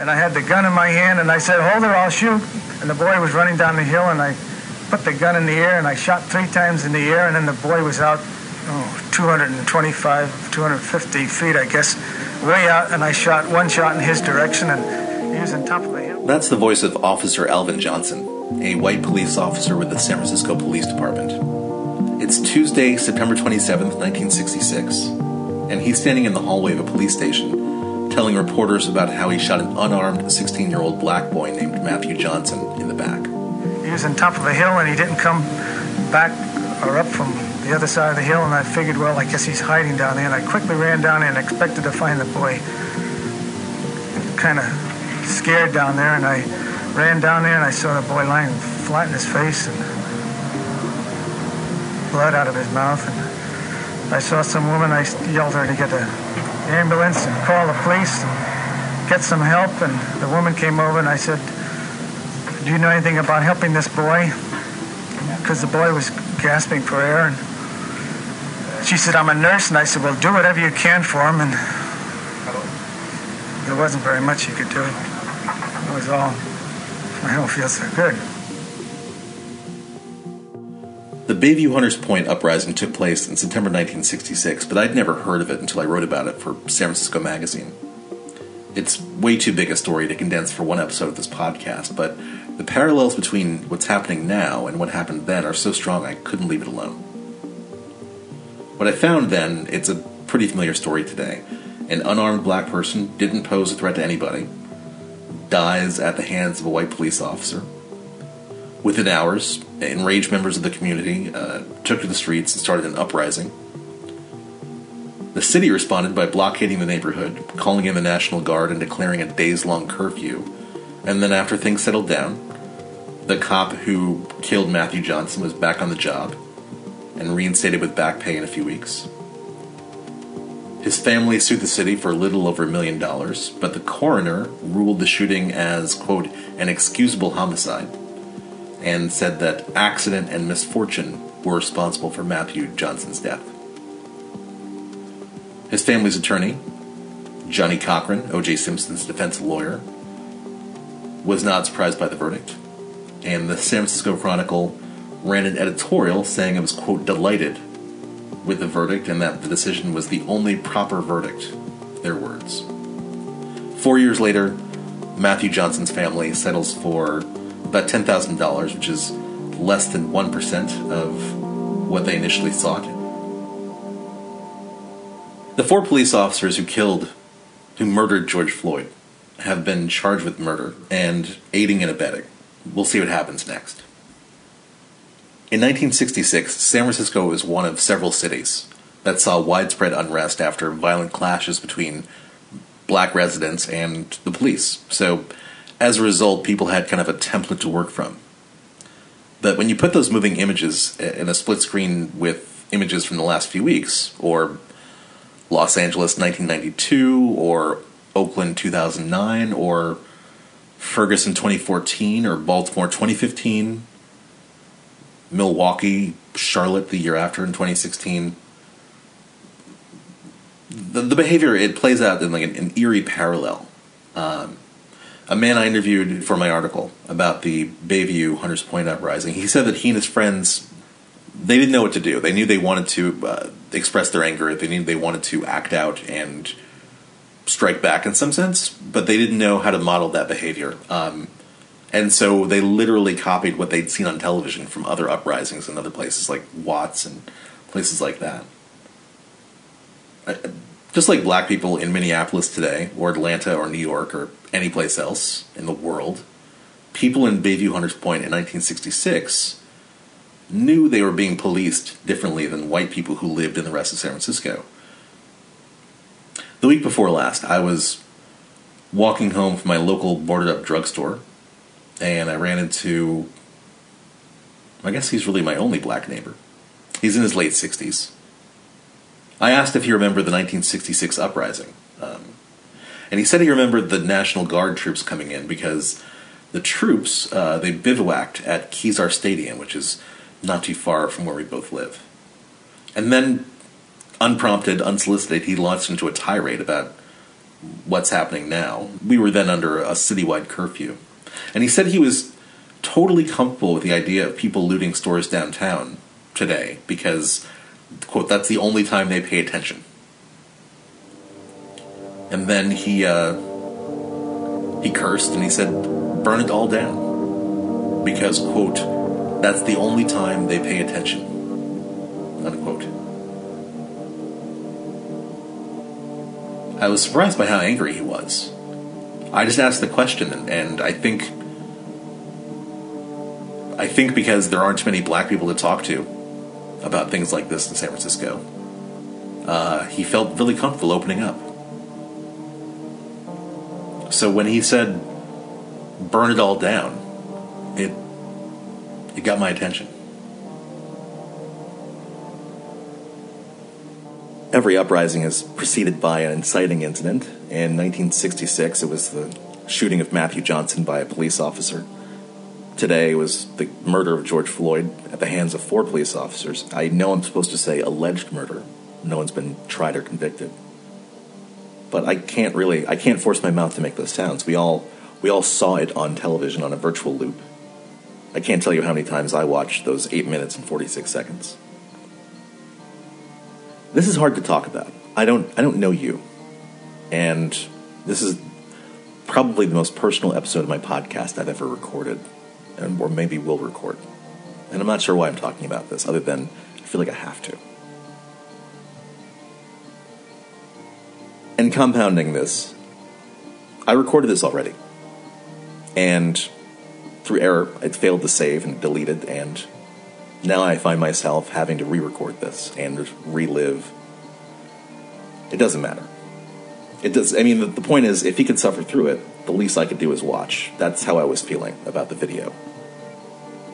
And I had the gun in my hand, and I said, Hold it, I'll shoot. And the boy was running down the hill, and I put the gun in the air, and I shot three times in the air, and then the boy was out oh, 225, 250 feet, I guess, way out, and I shot one shot in his direction, and he was on top of the hill. That's the voice of Officer Alvin Johnson, a white police officer with the San Francisco Police Department. It's Tuesday, September 27th, 1966, and he's standing in the hallway of a police station telling reporters about how he shot an unarmed 16 year old black boy named Matthew Johnson in the back. He was on top of a hill, and he didn't come back or up from the other side of the hill, and I figured, well, I guess he's hiding down there. And I quickly ran down there and expected to find the boy kind of scared down there. And I ran down there and I saw the boy lying flat in his face and blood out of his mouth. And I saw some woman, I yelled her to get an ambulance and call the police and get some help. And the woman came over and I said, Do you know anything about helping this boy? Because the boy was gasping for air. And she said, I'm a nurse. And I said, Well, do whatever you can for him. And there wasn't very much you could do. It was all, I don't feel so good. The Bayview Hunters Point uprising took place in September 1966, but I'd never heard of it until I wrote about it for San Francisco Magazine. It's way too big a story to condense for one episode of this podcast, but the parallels between what's happening now and what happened then are so strong I couldn't leave it alone. What I found then, it's a pretty familiar story today. An unarmed black person didn't pose a threat to anybody, dies at the hands of a white police officer. Within hours, enraged members of the community uh, took to the streets and started an uprising. The city responded by blockading the neighborhood, calling in the National Guard, and declaring a days long curfew. And then, after things settled down, the cop who killed Matthew Johnson was back on the job and reinstated with back pay in a few weeks. His family sued the city for a little over a million dollars, but the coroner ruled the shooting as, quote, an excusable homicide and said that accident and misfortune were responsible for Matthew Johnson's death. His family's attorney, Johnnie Cochran, O.J. Simpson's defense lawyer, was not surprised by the verdict, and the San Francisco Chronicle ran an editorial saying it was, quote, delighted with the verdict and that the decision was the only proper verdict, their words. Four years later, Matthew Johnson's family settles for about $10,000, which is less than 1% of what they initially sought. The four police officers who killed, who murdered George Floyd, have been charged with murder and aiding and abetting. We'll see what happens next. In 1966, San Francisco was one of several cities that saw widespread unrest after violent clashes between black residents and the police. So, as a result, people had kind of a template to work from. But when you put those moving images in a split screen with images from the last few weeks, or Los Angeles 1992, or Oakland 2009, or Ferguson 2014, or Baltimore 2015, Milwaukee, Charlotte the year after in 2016, the, the behavior it plays out in like an, an eerie parallel. Um, a man I interviewed for my article about the Bayview Hunters Point uprising, he said that he and his friends they didn't know what to do. They knew they wanted to uh, express their anger. They knew they wanted to act out and strike back in some sense, but they didn't know how to model that behavior. Um, and so they literally copied what they'd seen on television from other uprisings in other places like Watts and places like that. Just like black people in Minneapolis today, or Atlanta, or New York, or any place else in the world, people in Bayview Hunters Point in 1966 knew they were being policed differently than white people who lived in the rest of San Francisco. The week before last, I was walking home from my local boarded up drugstore, and I ran into, I guess he's really my only black neighbor. He's in his late 60s. I asked if he remembered the 1966 uprising. Um, and he said he remembered the National Guard troops coming in because the troops, uh, they bivouacked at Kezar Stadium, which is not too far from where we both live. And then, unprompted, unsolicited, he launched into a tirade about what's happening now. We were then under a citywide curfew. And he said he was totally comfortable with the idea of people looting stores downtown today because, quote, that's the only time they pay attention. And then he uh, he cursed and he said, "Burn it all down," because, quote, that's the only time they pay attention. Unquote. I was surprised by how angry he was. I just asked the question, and, and I think I think because there aren't many black people to talk to about things like this in San Francisco, uh, he felt really comfortable opening up. So when he said, "Burn it all down," it it got my attention. Every uprising is preceded by an inciting incident. In 1966, it was the shooting of Matthew Johnson by a police officer. Today was the murder of George Floyd at the hands of four police officers. I know I'm supposed to say alleged murder. No one's been tried or convicted. But I can't really I can't force my mouth to make those sounds. We all we all saw it on television on a virtual loop. I can't tell you how many times I watched those 8 minutes and 46 seconds. This is hard to talk about. I don't I don't know you. And this is probably the most personal episode of my podcast I've ever recorded and or maybe will record. And I'm not sure why I'm talking about this other than I feel like I have to. And compounding this, I recorded this already. And through error, it failed to save and deleted and now I find myself having to re record this and relive. It doesn't matter. It does. I mean, the, the, point is, if he could suffer through it, the least I could do is watch. That's how I was feeling about the video.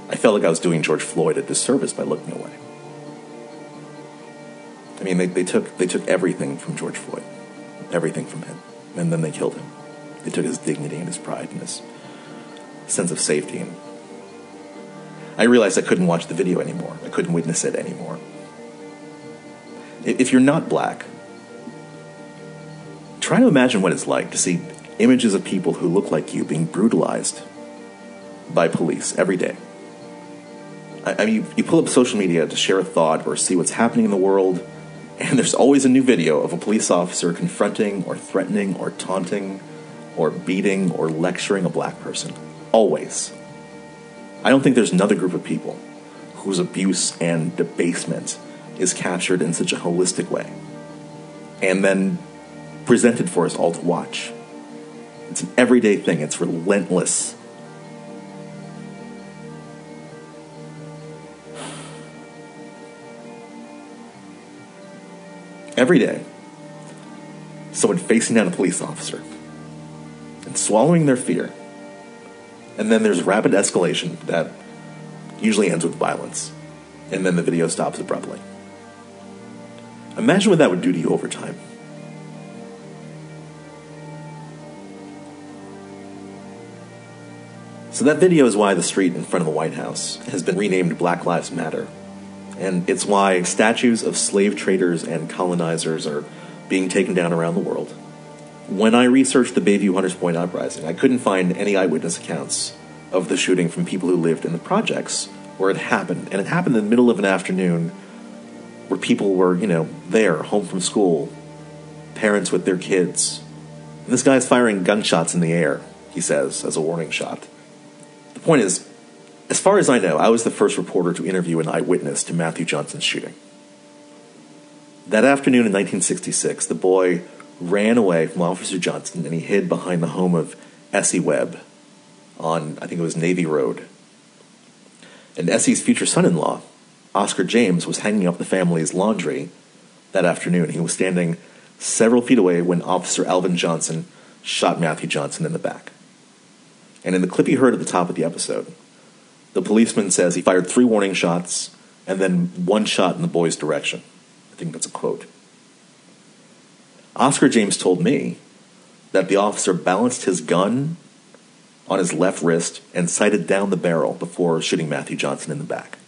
I felt like I was doing George Floyd a disservice by looking away. I mean, they, they took they took everything from George Floyd, everything from him, and then they killed him. They took his dignity and his pride and his sense of safety and I realized I couldn't watch the video anymore. I couldn't witness it anymore. If you're not black, try to imagine what it's like to see images of people who look like you being brutalized by police every day. I mean, you pull up social media to share a thought or see what's happening in the world, and there's always a new video of a police officer confronting or threatening or taunting or beating or lecturing a black person. Always. I don't think there's another group of people whose abuse and debasement is captured in such a holistic way and then presented for us all to watch. It's an everyday thing, it's relentless. Every day, someone facing down a police officer and swallowing their fear and then there's rapid escalation that usually ends with violence. And then the video stops abruptly. Imagine what that would do to you over time. So, that video is why the street in front of the White House has been renamed Black Lives Matter. And it's why statues of slave traders and colonizers are being taken down around the world. When I researched the Bayview Hunters Point uprising, I couldn't find any eyewitness accounts of the shooting from people who lived in the projects where it happened. And it happened in the middle of an afternoon where people were, you know, there, home from school, parents with their kids. And this guy's firing gunshots in the air, he says, as a warning shot. The point is, as far as I know, I was the first reporter to interview an eyewitness to Matthew Johnson's shooting. That afternoon in 1966, the boy ran away from Officer Johnson and he hid behind the home of Essie Webb on, I think it was Navy Road. And Essie's future son in law, Oscar James, was hanging up the family's laundry that afternoon. He was standing several feet away when Officer Alvin Johnson shot Matthew Johnson in the back. And in the clip you heard at the top of the episode, the policeman says he fired three warning shots and then one shot in the boy's direction. I think that's a quote. Oscar James told me that the officer balanced his gun on his left wrist and sighted down the barrel before shooting Matthew Johnson in the back.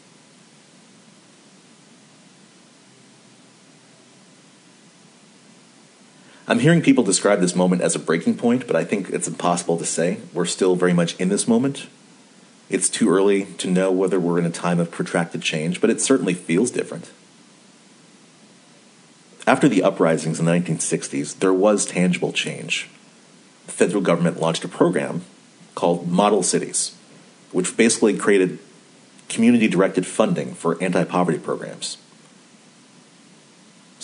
I'm hearing people describe this moment as a breaking point, but I think it's impossible to say. We're still very much in this moment. It's too early to know whether we're in a time of protracted change, but it certainly feels different. After the uprisings in the 1960s, there was tangible change. The federal government launched a program called Model Cities, which basically created community directed funding for anti poverty programs.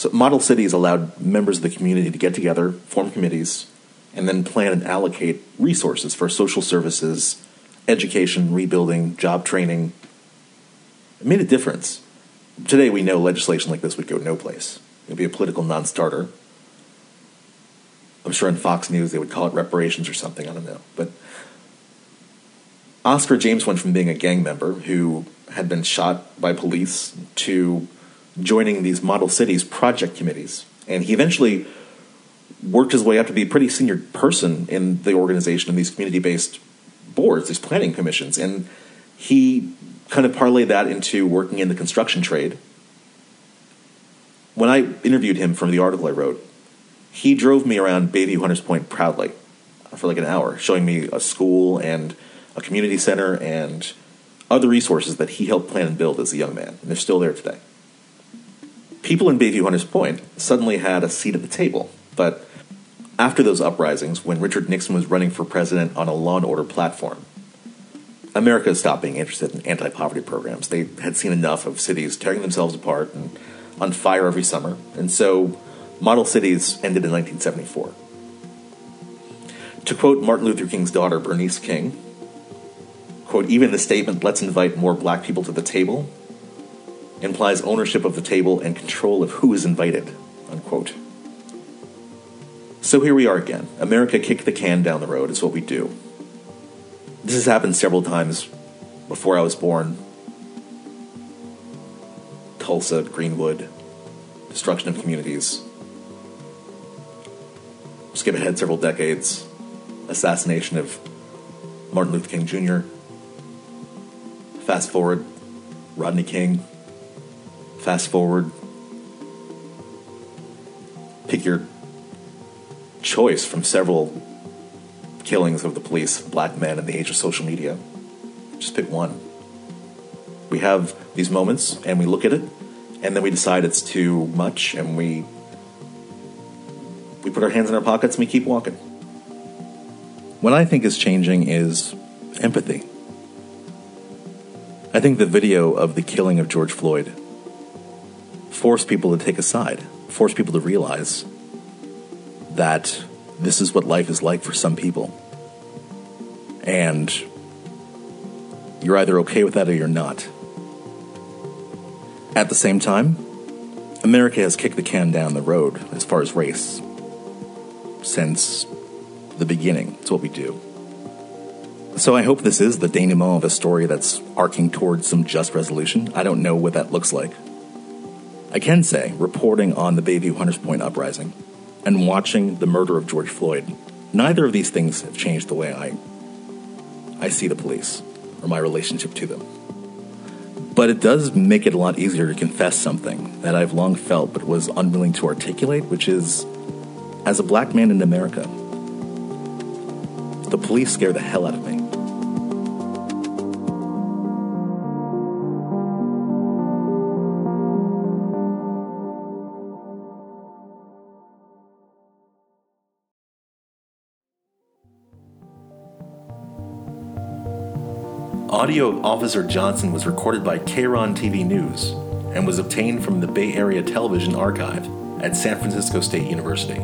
So, model cities allowed members of the community to get together, form committees, and then plan and allocate resources for social services, education, rebuilding, job training. It made a difference. Today, we know legislation like this would go no place. It would be a political non starter. I'm sure on Fox News they would call it reparations or something, I don't know. But Oscar James went from being a gang member who had been shot by police to joining these model cities project committees. And he eventually worked his way up to be a pretty senior person in the organization in these community based boards, these planning commissions. And he kind of parlayed that into working in the construction trade. When I interviewed him from the article I wrote, he drove me around Bayview Hunters Point proudly for like an hour, showing me a school and a community center and other resources that he helped plan and build as a young man. And they're still there today people in Bayview Hunters Point suddenly had a seat at the table. But after those uprisings, when Richard Nixon was running for president on a law and order platform, America stopped being interested in anti poverty programs. They had seen enough of cities tearing themselves apart and on fire every summer. And so model cities ended in 1974. To quote Martin Luther King's daughter, Bernice King, quote, even the statement, let's invite more black people to the table, implies ownership of the table and control of who is invited. Unquote. So here we are again. America kicked the can down the road, is what we do. This has happened several times before I was born. Tulsa, Greenwood, destruction of communities. Skip ahead several decades, assassination of Martin Luther King Jr. Fast forward, Rodney King, fast forward, pick your choice from several killings of the police, black men in the age of social media. Just pick one. We have these moments and we look at it and then we decide it's too much and we we put our hands in our pockets and we keep walking. What I think is changing is empathy. I think the video of the killing of George Floyd force people to take a side, force people to realize that this is what life is like for some people. And you're either okay with that or you're not. At the same time, America has kicked the can down the road as far as race since the beginning. It's what we do. So I hope this is the denouement of a story that's arcing towards some just resolution. I don't know what that looks like. I can say, reporting on the Bayview Hunters Point uprising and watching the murder of George Floyd, neither of these things have changed the way I, I see the police or my relationship to them. But it does make it a lot easier to confess something that I've long felt but was unwilling to articulate, which is as a black man in America, the police scare the hell out of me. Audio of Officer Johnson was recorded by KRON TV News and was obtained from the Bay Area Television Archive at San Francisco State University.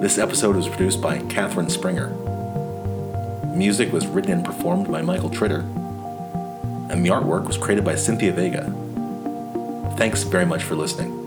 This episode was produced by Katherine Springer. Music was written and performed by Michael Tritter, and the artwork was created by Cynthia Vega. Thanks very much for listening.